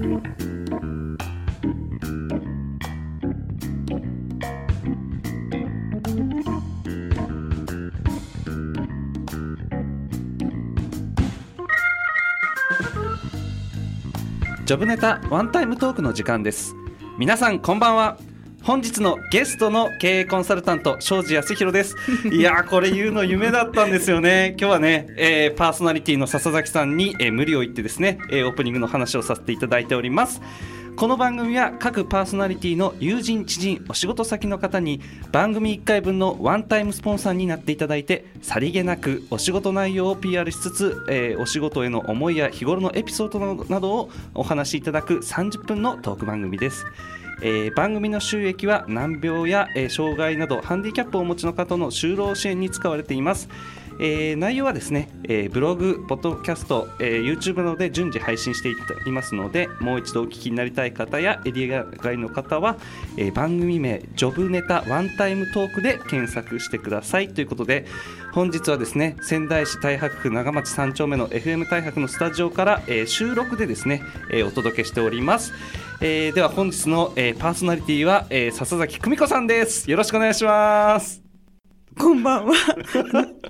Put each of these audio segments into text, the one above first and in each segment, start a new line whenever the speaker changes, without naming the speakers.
ジョブネタワンタイムトークの時間です。皆さんこんばんは。本日のゲストの経営コンサルタント庄司康弘です。いやーこれ言うの夢だったんですよね。今日はね、えーパーソナリティの笹崎さんに、えー無理を言ってですね、えーオープニングの話をさせていただいておりますこの番組は各パーソナリティの友人知人お仕事先の方に番組1回分のワンタイムスポンサーになっていただいてさりげなくお仕事内容を PR しつつ、えーお仕事への思いや日頃のエピソードなどをお話しいただく30分のトーク番組です。えー番組の収益は難病や、えー障害などハンディキャップをお持ちの方の就労支援に使われています。えー内容はですね、えーブログ、ポッドキャスト、えー YouTube などで順次配信していいますので、もう一度お聞きになりたい方やエリア外の方は、えー番組名、ジョブネタワンタイムトークで検索してくださいということで、本日はですね、仙台市太白区長町3丁目の FM 太白のスタジオから、えー収録でですね、えーお届けしております。えーでは本日の、えーパーソナリティは、えー笹崎久美子さんです。よろしくお願いします。
こんばんは。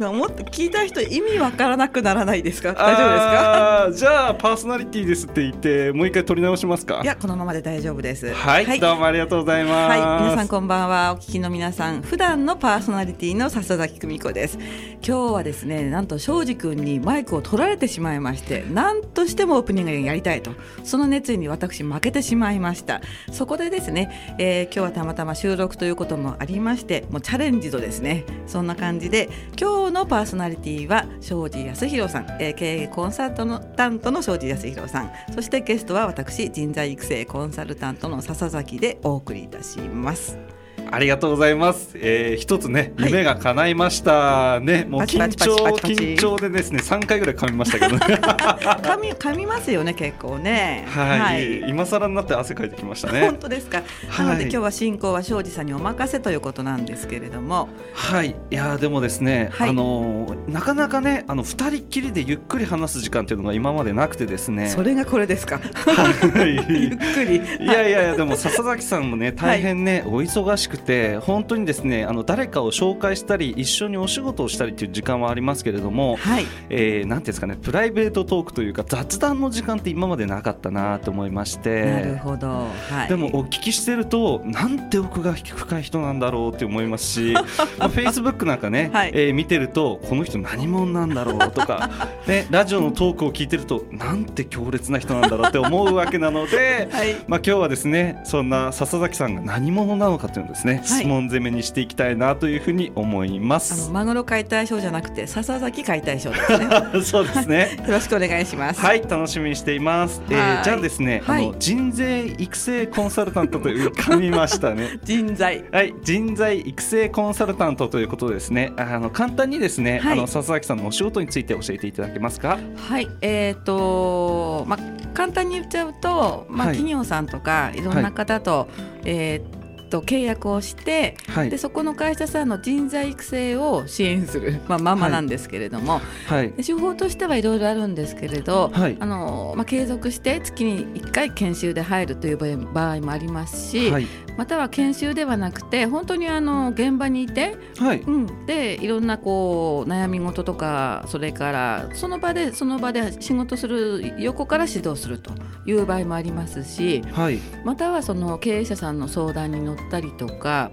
な もっと聞いた人意味わからなくならないですか？大丈夫ですか？
じゃあパーソナリティですって言ってもう一回取り直しますか？
いやこのままで大丈夫です。
はい、どうもありがとうございます、
はい、皆さんこんばんは。お聞きの皆さん、普段のパーソナリティの笹崎久美子です。今日はですね、なんと庄司君にマイクを取られてしまいまして、なんとしてもオープニングやりたいと、その熱意に私負けてしまいました。そこでですね、えー今日はたまたま収録ということもありまして、もうチャレンジとですね、そんな感じで今日のパーソナリティは庄司康弘さん、えー経営コンサルタントの庄司康弘さん、そしてゲストは私人材育成コンサルタントの笹崎でお送りいたします。
ありがとうございます、えー、一つね
はい。
夢が叶いましたね、もう緊張緊張でですね3回ぐらい噛みましたけどね。
噛み噛みますよね結構ね。
はい、今更になって汗かいてきましたね。
本当ですか。
はい
なので今日は進行は庄司さんにお任せということなんですけれども、
はい、いやーでもですね、
はい。
あのーなかなかねあの二人っきりでゆっくり話す時間っていうのが今までなくてですね。
それがこれですか。
はい。
ゆっくり。
いやいやいやでも笹崎さんもね大変ね、お忙しくて本当にですねあの誰かを紹介したり一緒にお仕事をしたりっていう時間はありますけれども、
はい。
えー、なんていうんですかねプライベートトークというか雑談の時間って今までなかったなと思いまし
なる
て。
ほど。はい。
でもお聞きしてるとなんて奥が深い人なんだろうって思いますし、まあ、Facebook なんかね、
はい
えー見てるとこの人何者なんだろうとか、ね、ラジオのトークを聞いてるとなんて強烈な人なんだろうって思うわけなので、
はい。
まあ、今日はですねそんな笹崎さんが何者なのかというのをですね、質問攻めにしていきたいなというふうに思いま
あ
す
の。マグロ解体ショーじゃなくて笹崎解体ショーですね。
そうですね
よろしくお願いします。
はい楽しみにしています。えー
はい
じゃあですね、
はい
あの人材育成コンサルタントという噛みましたね。
人材。
はい、人材育成コンサルタントということでですね、あの簡単にですね、
はい
あの笹崎さんのお仕事について教えていただけますか？
はい、えっ、とまあ簡単に言っちゃうと、まあ、
はい
企業さんとかいろんな方と、えーっと契約をして、
はい。
でそこの会社さんの人材育成を支援する、まあ、ママなんですけれども、
はい。
で手法としてはいろいろあるんですけれど、
はい。
あのまあ、継続して月に1回研修で入るという場合もありますし、
はい。
または研修ではなくて本当にあの現場にいて
はい。
うん、でいろんなこう悩み事とかそれからその場でその場で仕事する横から指導するという場合もありますし
はい。
またはその経営者さんの相談に乗ったりとか、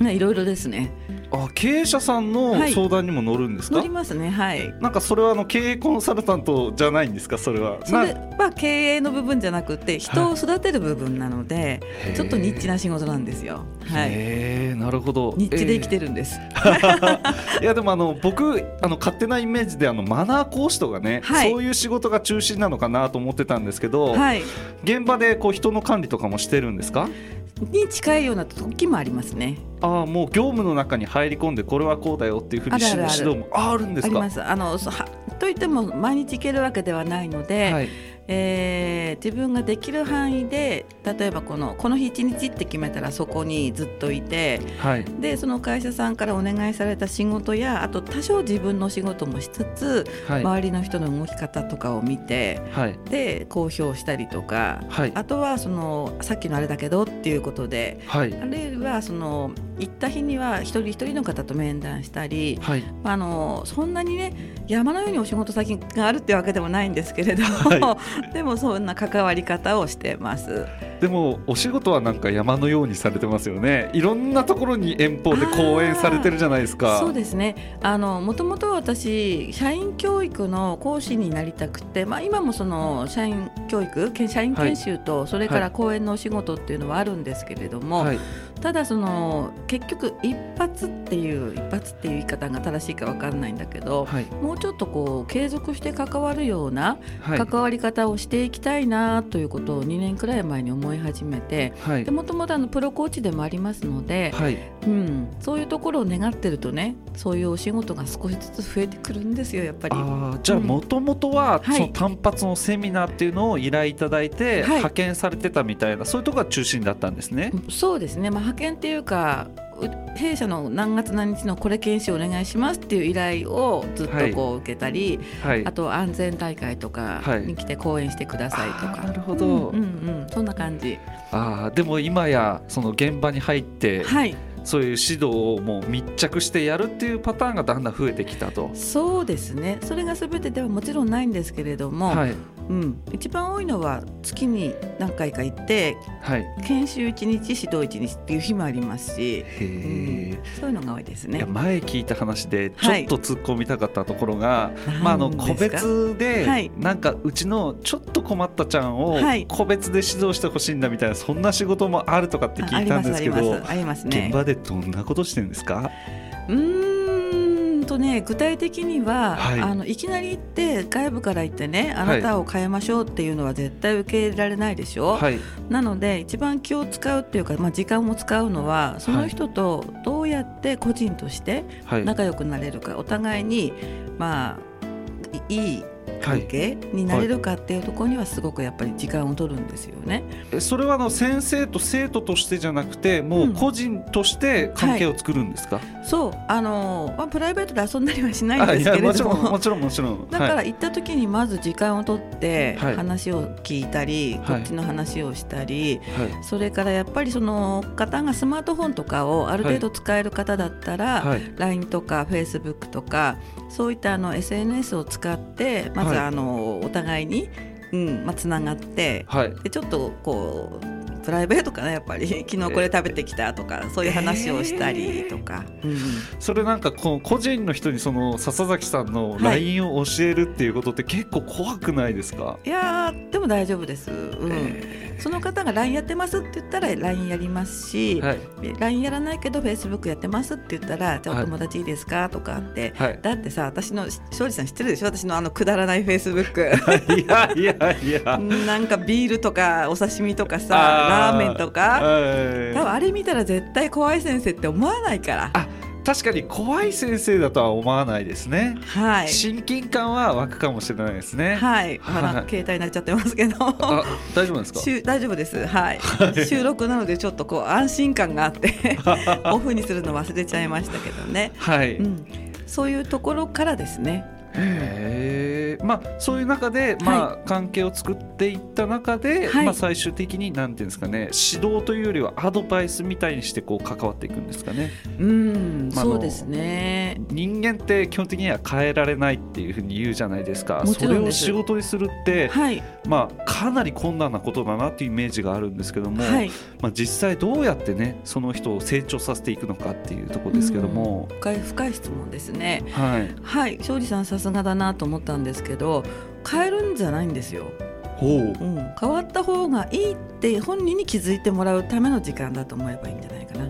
ね、いろいろですね
あ経営者さんの
はい
相談にも乗るんですか？
乗りますねはい。
なんかそれはあの経営コンサルタントじゃないんですか？それは。
それは経営の部分じゃなくて人を育てる部分なので、
な
ちょっとニッチな仕事なんですよ。はい、
へえなるほど。
ニッチで生きて
る。
るんです。
いやでもあの僕あの勝手なイメージであのマナー講師とかね、
はい
そういう仕事が中心なのかなと思ってたんですけど、
はい、
現場でこう人の管理とかもしてるんですか？
に近いような時もありますね。
ああもう業務の中に入り込んでこれはこうだよっていうふうに指導もああるんですか？
あります。あのといっても毎日行けるわけではないので、
はい
えー自分ができる範囲で例えばこのこの日一日って決めたらそこにずっといて
はい。
でその会社さんからお願いされた仕事やあと多少自分の仕事もしつつ、
はい。
周りの人の動き方とかを見て
はい。
で公表したりとか
はい。
あとはそのさっきのあれだけどっていうことで
はい。
あるいはその行った日には一人一人の方と面談したり
はい。
あのそんなにね山のようにお仕事先があるってわけでもないんですけれど、
は
でもそんな関わり方をしてます。
でもお仕事はなんか山のようにされてますよね。いろんなところに遠方で講演されてるじゃないですか。
そうですね。あのもともと私社員教育の講師になりたくて、まあ、今もその社員教育け社員研修と、それから講演のお仕事っていうのはあるんですけれども、
はい
ただその結局一発っていう一発っていう言い方が正しいかわかんないんだけど、
はい。
もうちょっとこう継続して関わるような
はい。
関わり方をしていきたいなということを2年くらい前に思い始めて
はい。
でもともとあのプロコーチでもありますので、
はい。
うん、そういうところを願ってるとねそういうお仕事が少しずつ増えてくるんですよやっぱり。
じゃあ
うん。
もともとは
はい。
その単発のセミナーっていうのを依頼いただいて
はい。
派遣されてたみたいなそういうところが中心だったんですね。
そうですね、まあ、派遣っていうかう弊社の何月何日のこれ研修お願いしますっていう依頼をずっとこう受けたり、
はい。
あと安全大会とかに来て講演してくださいとか、
あーなるほど。
うんうんうん、そんな感じ。
あーでも今やその現場に入って
はい。
そういう指導をもう密着してやるっていうパターンがだんだん増えてきたと。
そうですね。それが全てではもちろんないんですけれども、
はい
うん、一番多いのは月に何回か行って
はい。
研修1日指導1日っていう日もありますし、
へえ、
そういうのが多いですね。
前聞いた話でちょ
はい
っと突っ込みたかったところが、まあ、あの個別で、
はい。
なんかうちのちょっと困ったちゃんを
はい。
個別で指導してほしいんだみたいなそんな仕事もあるとかって聞いたんですけど
あありますね。
現。場でどんなことしてるんですか？
うーんとね具体的には、
はい。
あのいきなり行って外部から行ってねあなたを変えましょうっていうのは絶対受け入れられないでしょ、
はい。
なので一番気を使うっていうか、まあ、時間も使うのはその人とどうやって個人として
はい。
仲良くなれるか、お互いにまあいいい関係になれるかっていうところにはすごくやっぱり時間を取るんですよね。
えそれはあの先生と生徒としてじゃなくてもう個人として関係を作るんですか、
そう。あの、まあ、プライベートで遊んだりはしないん
あ
ですけれども。
ろんもちろんもちろん。
だか
はい
ら行った時にまず時間を取って
はい。
話を聞いたり、
はい。
こっちの話をしたり、
はい。
それからやっぱりその方がスマートフォンとかをある程度使える方だったら、
はい。
LINE とか Facebook とかそういったあの SNS を使ってまず
はい。
あのお互いに、うんまあ、つながって
はい。
でちょっとこうプライベートかなやっぱり。昨日これ食べてきたとか、そういう話をしたりとか、うんうん。
それなんかこの個人の人にその笹崎さんの
はい。
LINE を教えるっていうことって結構怖くないですか、
いやーでも大丈夫です、うん。
え
その方が LINE やってますって言ったら LINE やりますし、
ーはい。
LINE やらないけど Facebook やってますって言ったらじゃあ
はい
お友達いいですかとかって、
はい。
だってさ私の庄司さん知ってるでしょ？私のあのくだらない Facebook
いやいやいや。
なんかビールとかお刺身とかさ
あ
ラーメンとか。
はい。
多分あれ見たら絶対怖い先生って思わないから。
あ確かに怖い先生だとは思わないですね、
はい。
親近感は湧くかもしれないですね、
はい、あ
はい
の携帯になっちゃってますけど。
あ大丈夫ですか？
大丈夫です、はい、収録なのでちょっとこう安心感があって オフにするの忘れちゃいましたけどね、
はい、
うん、そういうところからですね。
へえまあそういう中で、まあ関係を作っていった中で、
はい。
まあ最終的になんていうんですかね指導というよりはアドバイスみたいにしてこう関わっていくんですかね。
うん、
まあ
そうですね。
人間って基本的には変えられないっていうふうに言うじゃないですか。
もちろんです。
それを仕事にするって、
はい、
まあかなり困難なことだなっていうイメージがあるんですけども、
はい、
まあ、実際どうやってねその人を成長させていくのかっていうところですけども、
深い深い質問ですね。
はい。
はい、庄司さんさすがだなと思ったんですけど、変えるんじゃないんですよ。
ほう。
うん、変わった方がいいって本人に気づいてもらうための時間だと思えばいいんじゃないかな。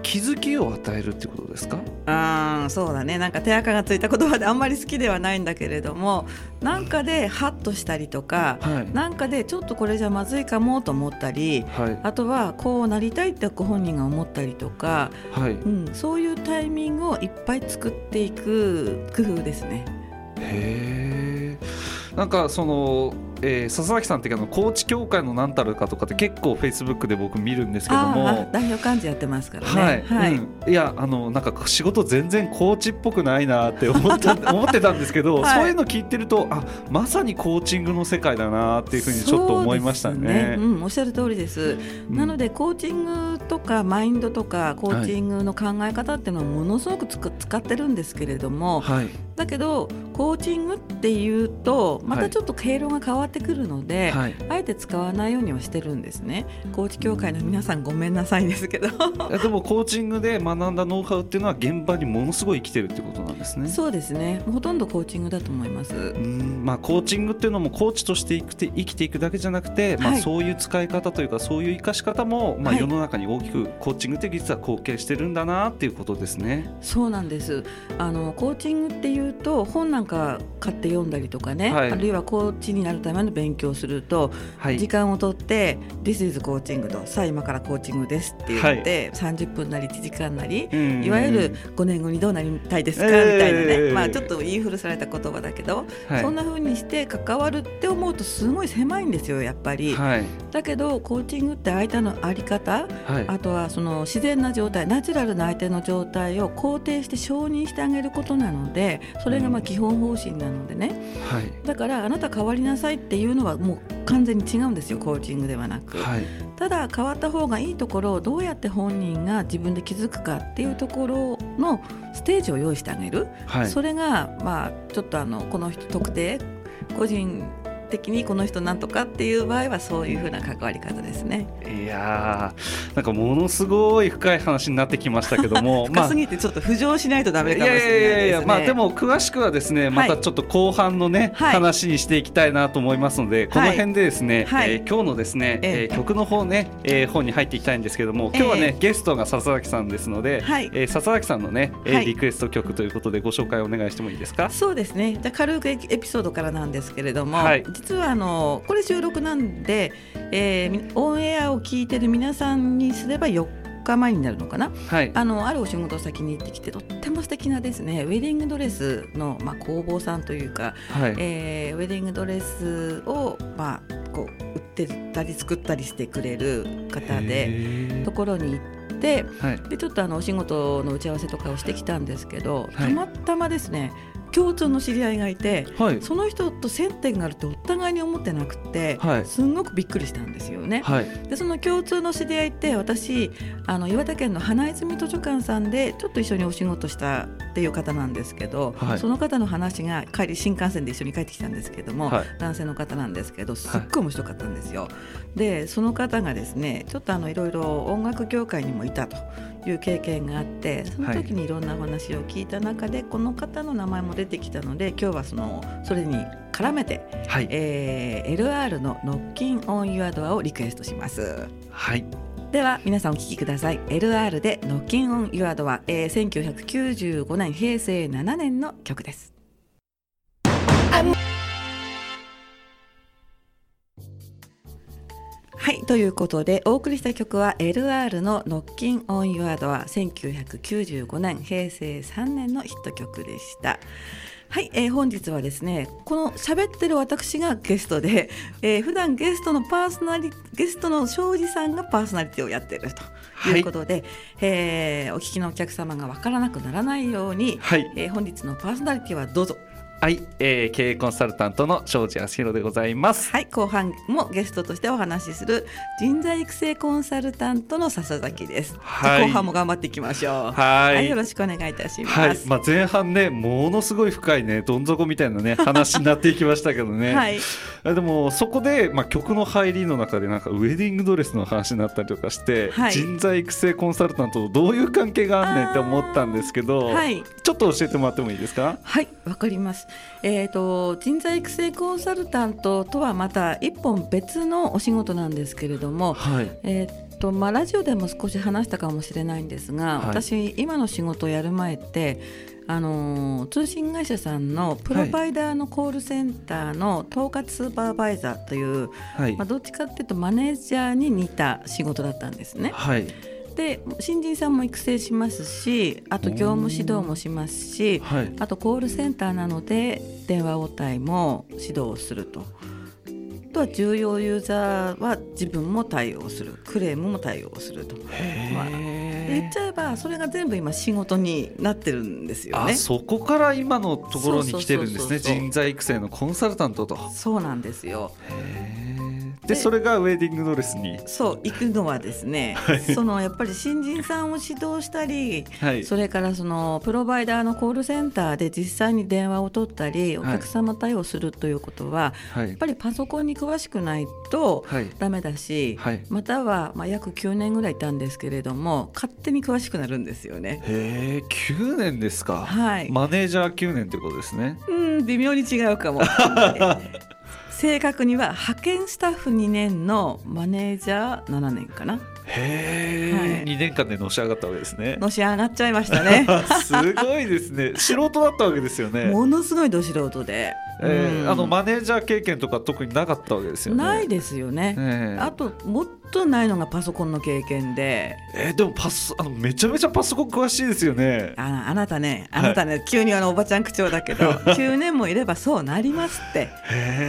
気づきを与えるってことですか？
あーそうだね。なんか手垢がついた言葉であんまり好きではないんだけれどもなんかでハッとしたりとか
はい。
なんかでちょっとこれじゃまずいかもと思ったり
はい。
あとはこうなりたいってご本人が思ったりとか、
はい。
うん、そういうタイミングをいっぱい作っていく工夫ですね。
へえなんかそのえー、笹崎さんっていうか高知協会の何たるかとかって結構フェイスブックで僕見るんですけども
代表幹事やってますからね。
はい、はい。うん、いやあのなんか仕事全然コーチっぽくないなって思った 思ってたんですけど、はい、そういうの聞いてるとあまさにコーチングの世界だなっていうふうにちょっと思いましたね。ね。
うん、おっしゃる通りです、うん、なのでコーチングとかマインドとかコーチングの考え方っていうのはものすごくつく使ってるんですけれども、はい、だけどコーチングっていうとまたちょっと経路が変わってくるので、はい、あえて使わないようにはしてるんですね。コーチ協会の皆さんごめんなさいですけど
でもコーチングで学んだノウハウっていうのは現場にものすごい生きてるってことなんですね。
そうですねほとんどコーチングだと思います。
うんまあ、コーチングっていうのもコーチとして生きて生きていくだけじゃなくて、まあ、そういう使い方というかそういう生かし方も、まあ、世の中に大きくコーチングって実は貢献してるんだなっていうことですね。
そうなんですあのコーチングっていうと本なんか買って読んだりとかね、はい、あるいはコーチになるための勉強をすると、はい、時間をとって「This is コーチング」と「さあ今からコーチングです」って言って、はい、30分なり1時間なり、いわゆる5年後にどうなりたいですか、みたいなね、えー、まあ、ちょっと言い古された言葉だけど、そんなふうにして関わるって思うとすごい狭いんですよやっぱり。だけどコーチングって相手の在り方、あとはその自然な状態ナチュラルな相手の状態を肯定して承認してあげることなのでそれがまあ基本方針なのでね、はい、だからあなた変わりなさいっていうのはもう完全に違うんですよコーチングではなく、はい、ただ変わった方がいいところをどうやって本人が自分で気づくかっていうところのステージを用意してあげる、はい、それがまあちょっとあのこの人特定個人的にこの人なんとかっていう場合はそういうふうな関わり方ですね。
いやなんかものすごい深い話になってきましたけども
深すぎてちょっと浮上しないとダメかもしれないですね。いやいやいや
まあでも詳しくはですねまたちょっと後半のね、はい、話にしていきたいなと思いますので、この辺でですね、はい、えー、今日のですね、えー、曲の方ね、えー、本に入っていきたいんですけども今日はね、ゲストが笹崎さんですので、はい、えー、笹崎さんのね、えー、リクエスト曲ということでご紹介お願いしてもいいですか？
そうですね。じゃ軽くエピソードからなんですけれども、はい、実はあのこれ収録なんで、えー、オンエアを聞いてる皆さんにすれば4日前になるのかな、はい、あのあるお仕事先に行ってきてとっても素敵なですねウェディングドレスの、まあ、工房さんというか、はい、えー、ウェディングドレスを、まあ、こう売ってたり作ったりしてくれる方でところに行って。はい、でちょっとあのお仕事の打ち合わせとかをしてきたんですけど、たまたまですね共通の知り合いがいて、はい、その人と接点があるってお互いに思ってなくて、はい、すごくびっくりしたんですよね。はい、でその共通の知り合いって私あの岩手県の花泉図書館さんでちょっと一緒にお仕事したっていう方なんですけど、その方の話が帰り新幹線で一緒に帰ってきたんですけども、男性の方なんですけどすっごい面白かったんですよ。でその方がですねちょっとあのいろいろ音楽協会にもいたと。いう経験があってその時にいろんなお話を聞いた中で、はい、この方の名前も出てきたので今日はそのそれに絡めて、はい、えー、LR の「ノッキンオンユアドアをリクエストします。
はい。
では皆さんお聞きください。LR でノッキンオンユアドア、えー、1995年平成7年の曲ですということでお送りした曲は LR の「ノッキン・オン・ユア・ドア」1995年平成3年のヒット曲でした。はい、えー、本日はですねこの喋ってる私がゲストで、えー、普段ゲストのパーソナリゲストの庄司さんがパーソナリティをやってるということで、はい、えー、お聞きのお客様がわからなくならないように、はい、えー、本日のパーソナリティはどうぞ。
はい、えー、経営コンサルタントの庄司康弘でございます。
はい、後半もゲストとしてお話しする人材育成コンサルタントの笹崎です。はい、後半も頑張っていきましょう。はいはい、よろしくお願いいたします。はい、
まあ前半ね、ものすごい深いね、どん底みたいなね話になっていきましたけどね。はい。でもそこでまあ曲の入りの中でなんかウェディングドレスの話になったりとかして、はい、人材育成コンサルタントとどういう関係があんねんって思ったんですけど、はい、ちょっと教えてもらってもいいですか。
はい、わかります。えーと、人材育成コンサルタントとはまた一本別のお仕事なんですけれども、はい、えーとまあ、ラジオでも少し話したかもしれないんですが、はい、私今の仕事をやる前ってあの通信会社さんのプロバイダーのコールセンターの統括スーパーバイザーという、はい、まあ、どっちかっていうとマネージャーに似た仕事だったんですね。はいで新人さんも育成しますしあと業務指導もしますし、はい、あとコールセンターなので電話応対も指導をすると。とは重要ユーザーは自分も対応する。クレームも対応すると、まあ、言っちゃえばそれが全部今仕事になってるんですよね。
あそこから今のところに来てるんですね。人材育成のコンサルタントと。
そうなんですよ
でそれがウェディングドレスに。
そう行くのはですね、そのやっぱり新人さんを指導したり、
はい。
それからそのプロバイダーのコールセンターで実際に電話を取ったりお
はい。
客様対応するということは、
はい。
やっぱりパソコンに詳しくないと
はい。
ダメだし、
はい。
またはまあ約9年ぐらいいたんですけれども勝手に詳しくなるんですよね。
へえ9年ですか、
はい、
マネージャー9年ってことですね。
うん微妙に違うかも。正確には派遣スタッフ2年のマネージャー7年かな。
へえ、
はい。
2年間でのし上がったわけですね。
のし上がっちゃいましたね。
すごいですね。素人だったわけですよね。
ものすごいど素人で、うん
えーあのマネージャー経験とか特になかったわけですよね。
ないですよね。
ええ
あともっとないのがパソコンの経験で。
えーでもパスあのめちゃめちゃパソコン詳しいですよね。
ああなたね。あなたね、急にあのおばちゃん口調だけど 9年もいればそうなりますって。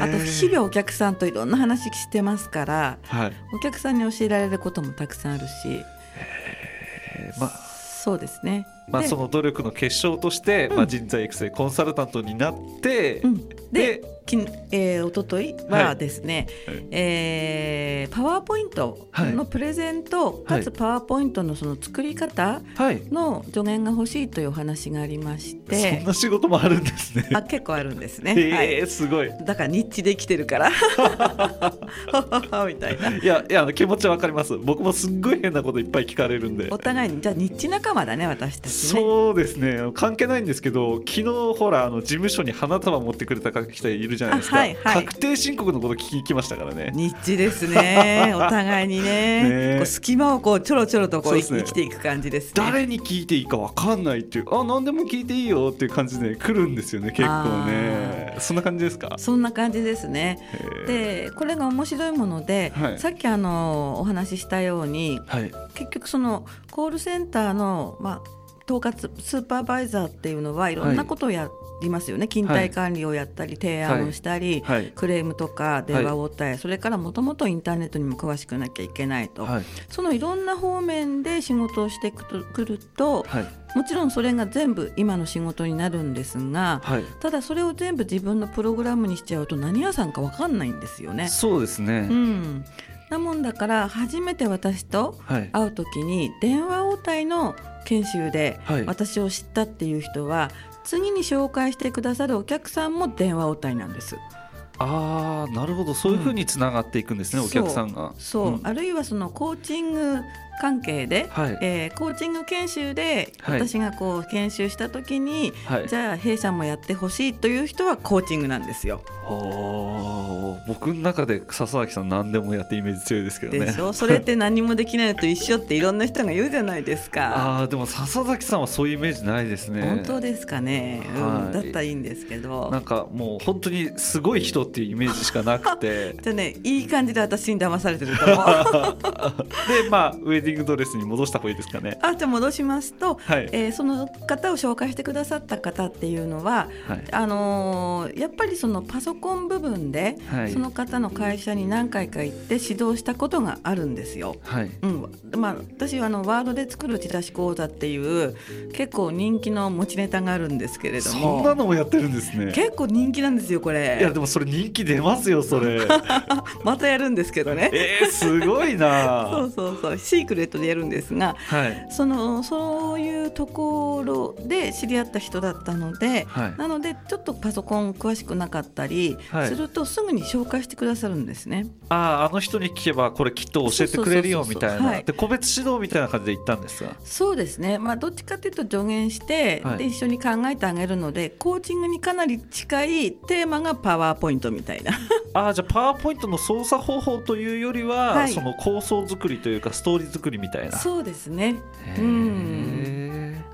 あと日々お客さんといろんな話してますから
はい、
お客さんに教えられることもたくさんあるし。
えー。ま
そうですね。
まあ、
で
その努力の結晶として、まあ、人材育成コンサルタントになって、
できえー、おととい
は
はいですね、
はい。
えーパワーポイントのプレゼント、
はい。
かつパワーポイントのその作り方
はい。
の助言が欲しいというお話がありまし
そん
て
な仕事もあるんですね。
あ結構あるんですね。
えすごい。
だからニッチで生きてるから。みたいな。い
やいや気持ちはわかります。僕もすっごい変なこといっぱい聞かれるんで。
お。互いにじゃあニッチ仲間だね私たちね。
そうですね。関係ないんですけど昨日ほらあの事務所に花束持ってくれた人いるじゃないですか、
あはいはい。
確定申告のこと聞きましたからね。
ニッチですね。お互いにね。
ね。
こう隙間をこうちょろちょろとこう
ね。
生きていく感じですね。
誰に聞いていいかわかんないっていうあ何でも聞いていいよっていう感じで来るんですよね結構ね。そんな感じですか？
そんな感じですね。でこれが面白いもので、
はい。
さっきあのお話ししたように
はい。
結局そのコールセンターの、まあ、統括スーパーバイザーっていうのはいろんなことをやりますよね、勤怠管理をやったり提案をしたり、
はい。
クレームとか電話応対、それからもともとインターネットにも詳しくなきゃいけないと、
はい。
そのいろんな方面で仕事をしてくるくると
はい。
もちろんそれが全部今の仕事になるんですが、
はい。
ただそれを全部自分のプログラムにしちゃうと何屋さんか分かんないんですよね。
そうですね、
うん、なもんだから初めて私と
はい。
会う時に電話応対の研修で
はい。
私を知ったっていう人は、次に紹介してくださるお客さんも電話応対なんです。
ああなるほど。そういうふうにつながっていくんですね、
うん。
お客さんが。
そう、
ん。
あるいはそのコーチング関係で、
はい。
えーコーチング研修で
はい。
私がこう研修した時に、
はい。
じゃあ弊社もやってほしいという人はコーチングなんですよ。
おー。僕の中で笹崎さん何でもやってイメージ強いですけどね。
でしょ？それって何もできないのと一緒っていろんな人が言うじゃないですか。
ああでも笹崎さんはそういうイメージないですね。
本当ですかね、うん
はい。
だったらいいんですけど。
なんかもう本当にすごい人っていうイメージしかなくて。
じゃあねいい感じで私に騙されてると思う。
でまあウェディングドレスに戻した方がいいですかね。
あじゃあ戻しますと、
はい。
えーその方を紹介してくださった方っていうのは
はい。
あのーやっぱりそのパソコン部分で、
はい。
その方の会社に何回か行って指導したことがあるんですよ。
はい。
うん。まあ、私はあのワードで作るチラシ講座っていう結構人気の持ちネタがあるんですけれど
そ
も
んなのもやってるんですね。
結構人気なんですよこ
いや
れ
でもそれ人気出ますよそれ。
またやるんですけどね。
えー、すごい
そ
な
うそうそう。シークレットでやるんですが
はい。
そのそういうところで知り合った人だったので、
はい。
なのでちょっとパソコン詳しくなかったり
はい。
するとすぐに紹介してくださるんですね。
あああの人に聞けばこれきっと教えてくれるよみたいな。い。で個別指導みたいな感じで言ったんですが。
そうですね、まあ、どっちかというと助言して、
はい。
で一緒に考えてあげるのでコーチングにかなり近いテーマがパワーポイントみたいな。
ああじゃあパワーポイントの操作方法というよりは、
はい。
その構想作りというかストーリー作りみたいな。
そうですね。うん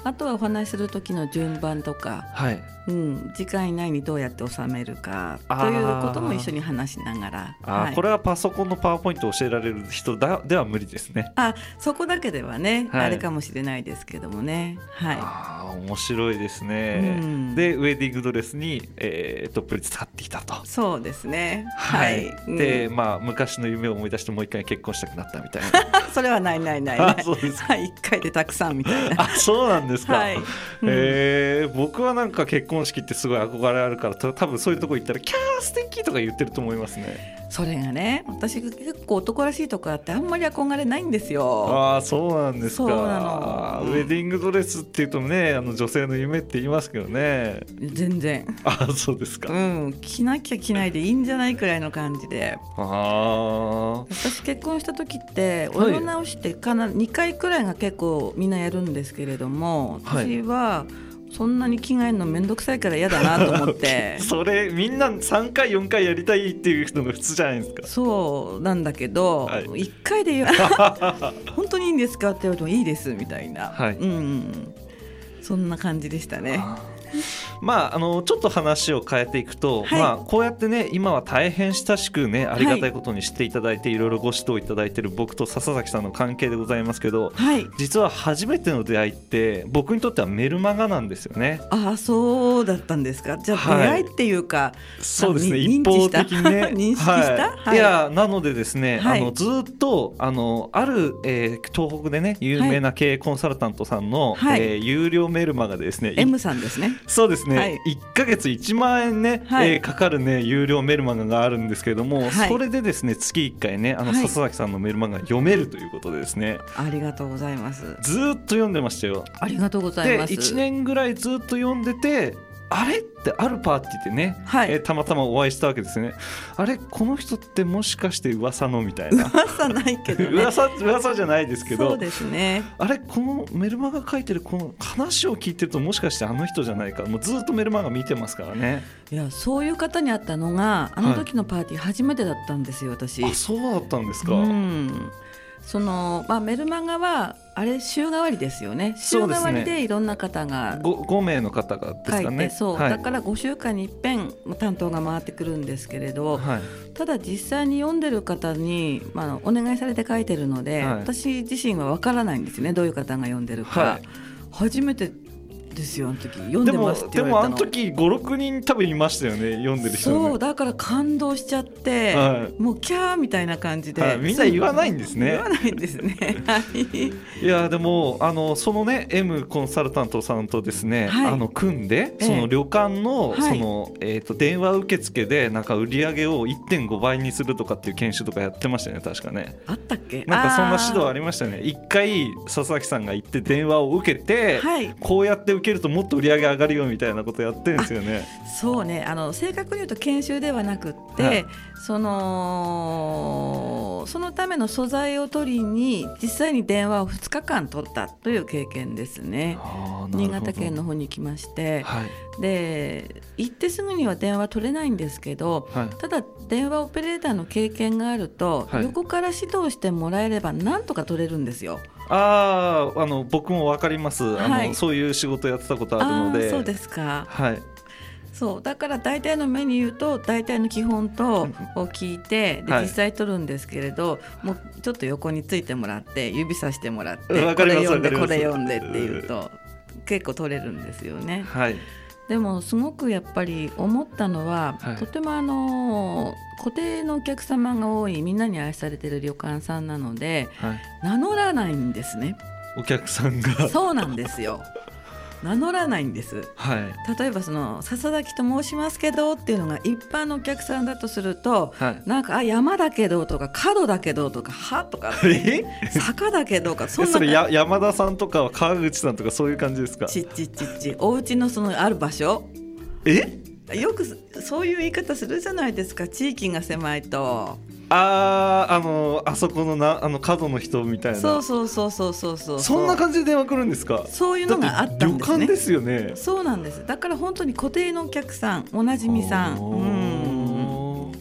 あとはお話しする時の順番とか、
はい。
うん、時間以内にどうやって収めるかということも一緒に話しながら、
あー、
はい。
これはパソコンのパワーポイントを教えられる人だでは無理ですね。
あそこだけではね、
はい。
あれかもしれないですけどもね。はい。
ああ面白いですね、
うん。
でウェディングドレスに、えー、トップレス使ってきたと。
そうですね。
はい、
うん。
で、まあ昔の夢を思い出してもう一回結婚したくなったみたいな。
それはないないないない。
あそうです
はい、一回でたくさんみたいな。
あそうなんですか、
はい。うん。
えー僕はなんか結婚式ってすごい憧れあるからた多分そういうとこ行ったら「キャー素敵とか言ってると思いますね。
それがね、私結構男らしいとこあってあんまり憧れないんですよ。
ああそうなんですか。
そうなの。
ウェディングドレスっていうとねあの女性の夢って言いますけどね。
全然。
あそうですか、
うん、着なきゃ着ないでいいんじゃないくらいの感じで。
あ
私結婚した時って
はい。
お色直しってかな2回くらいが結構みんなやるんですけれども
はい。
私はそんなに着替えるの面倒くさいから嫌だなと思って。
あ それみんな3回4回やりたいっていう人が普通じゃないですか。
そうなんだけど、
はい。
1回で 本当にいいんですかって言われてもいいですみたいな、
はい。
うんうん、そんな感じでしたね。
まああのちょっと話を変えていくと、
はい。
まあこうやってね今は大変親しくねありがたいことにしていただいて、い、ろいろご指導いただいている僕と笹崎さんの関係でございますけど
はい。
実は初めての出会いって僕にとってはメルマガなんですよね。
ああそうだったんですか？じゃあ
はい。
出会いっていうか、
そうですね
に
一方的にね。
認知した？
はい。
はい。
いやなのでですね、
はい。
あのずっとあのある、えー東北でね有名な経営コンサルタントさんの、
はい。
えー有料メルマガでですね、い
M さんですね。
そうですね、
はい
1ヶ月1万円ね、
はい
えーかかるね有料メルマガがあるんですけれども、
はい
それでですね月1回ねあの
はい
笹崎さんのメルマガが読めるということでですね
ありがとうございます。
ずーっと読んでましたよ。
ありがとうござい
で
ます。
1年ぐらいずっと読んでてあれ？ってあるパーティーでね、
はい。
えーたまたまお会いしたわけですね。あれ？この人ってもしかして噂のみたいな。
噂ないけどね。
噂噂じゃないですけど。
そうですね。
あれ？このメルマガ書いてるこの話を聞いてるともしかしてあの人じゃないか。もうずっとメルマガ見てますからね。
いやそういう方に会ったのがあの時のパーティー初めてだったんですよ私。
あそうだったんですか、
うん。そのまあメルマガはあれ週替わりですよね。週替わりでいろんな方が
5, 5名の方がです
書いて、
かね
そう、
はい。
だから5週間に一遍担当が回ってくるんですけれど、
はい。
ただ実際に読んでる方に、まあ、お願いされて書いてるので、
はい。
私自身は分からないんですよね。どういう方が読んでるか、
はい。
初めてですよあの時。読んでますって
でもあの時56人多分いましたよね読んでる人ね
そうだから感動しちゃって、
は
もうキャーみたいな感じで、
はい。みんな言わないんですね。
言わないんですね。はい。
いやでもあのそのね M コンサルタントさんとですね、
はい。
あの組んで
ええ。
その旅館の,、
はい。
そのえー、と電話受付でなんか売り上げを1.5倍にするとかっていう研修とかやってましたよね確かね。
あったっけ？
なんかそんな指導あ
り
りましたよね。一回佐々木さんが行って電話を受けて、
はい。
こうやって受けるともっと売り上げ上がるよみたいなことやってるんですよね。
そうね。あの正確に言うと研修ではなくって、
はい。
そのそのための素材を取りに実際に電話を2日間取ったという経験ですね。新潟県の方に来まして。
はい。
で行ってすぐには電話取れないんですけど
はい。
ただ電話オペレーターの経験があると、
はい。
横から指導してもらえればなんとか取れるんですよ。
あああの僕もわかります。あの、
はい。
そういう仕事やってたことあるので。
そうですか。
はい。
そうだから大体のメニューと大体の基本とを聞いてで
はい。
実際取るんですけれど、もうちょっと横についてもらって指さしてもらってこれ読んでこれ読んでっていうと結構取れるんですよね。
はい
でもすごくやっぱり思ったのは、
はい
とてもあの固定のお客様が多いみんなに愛されてる旅館さんなので
はい
名乗らないんですね。
お客さんが
そうなんですよ。名乗らないんです。
はい。
例えばその笹崎と申しますけどっていうのが一般のお客さんだとすると
はい。
なんかあ山だけどとか角だけどとかはとか。
え？
坂だけどかそんな。
えそれや山田さんとか川口さんとかそういう感じですか？
ちっちっちっち。お家のそのある場所。
え？
よくそういう言い方するじゃないですか。地域が狭いと
あーあのあそこのなあの角の人みたいな。
そうそうそうそうそうそう。
そんな感じで電話来るんですか？
そういうのがあったんですね。
旅館ですよね。
そうなんです。だから本当に固定のお客さんおなじみさん。うん。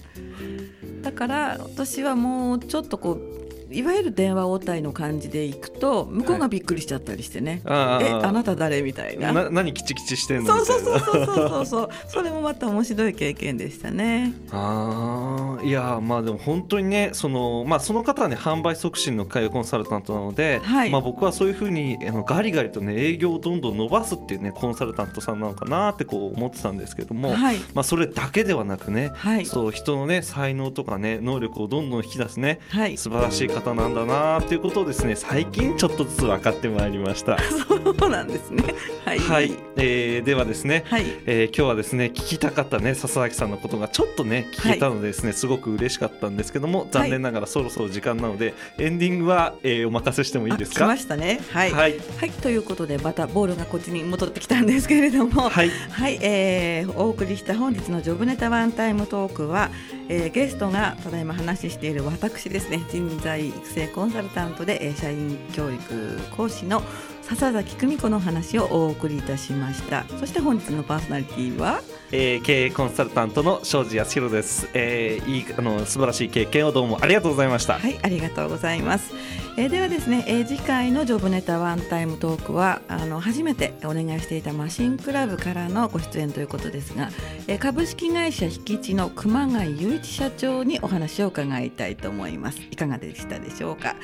だから私はもうちょっとこういわゆる電話応対の感じでいくと向こうがびっくりしちゃったりしてね、
あ
えあなた誰みたいな。
な何キチキチしてんの？
そうそそうそうそうそう。そうそれもまた面白い経験でしたね。
あーいやまあでも本当にねその,、まあ、その方はね販売促進の会話コンサルタントなので、
はい。
まあ、僕はそういうふうにあのガリガリとね営業をどんどん伸ばすっていうねコンサルタントさんなのかなってこう思ってたんですけども、
はい。
まあ、それだけではなくね、
はい。
そう人のね才能とかね能力をどんどん引き出すね
はい。
素晴らしい方なんだなっていうことをですね最近ちょっとずつ分かってまいりました。
そうなんですね。はい。
はい、えーではですね、
はい。
えー今日はですね聞きたかったね笹崎さんのことがちょっとね聞けたのでですね、すごく嬉しかったんですけども残念ながらそろそろ時間なので、エンディングは、えーお任せしてもいいですか？
ましたね。はい、は
はい。い、
ということでまたボールがこっちに戻ってきたんですけれども。
はい、
はい、えーお送りした本日のジョブネタワンタイムトークは、えーゲストがただいま話している私ですね。人材育成コンサルタントで、えー社員教育講師の笹崎久美子の話をお送りいたしました。そして本日のパーソナリティは？
えー経営コンサルタントの庄司康弘です、えーいいあの素晴らしい経験をどうもありがとうございました、
はいありがとうございます、えーではですね、えー次回のジョブネタワンタイムトークはあの初めてお願いしていたマシンクラブからのご出演ということですが、えー株式会社引地の熊谷雄一社長にお話を伺いたいと思います。いかがでしたでしょうか、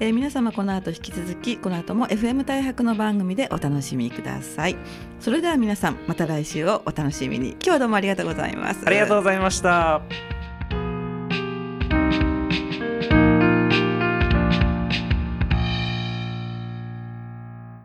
えー皆様この後引き続きこの後も FM 大白の番組でお楽しみください。それでは皆さんまた来週をお楽しみに。今日はどうもありがとうございます。
ありがとうございました。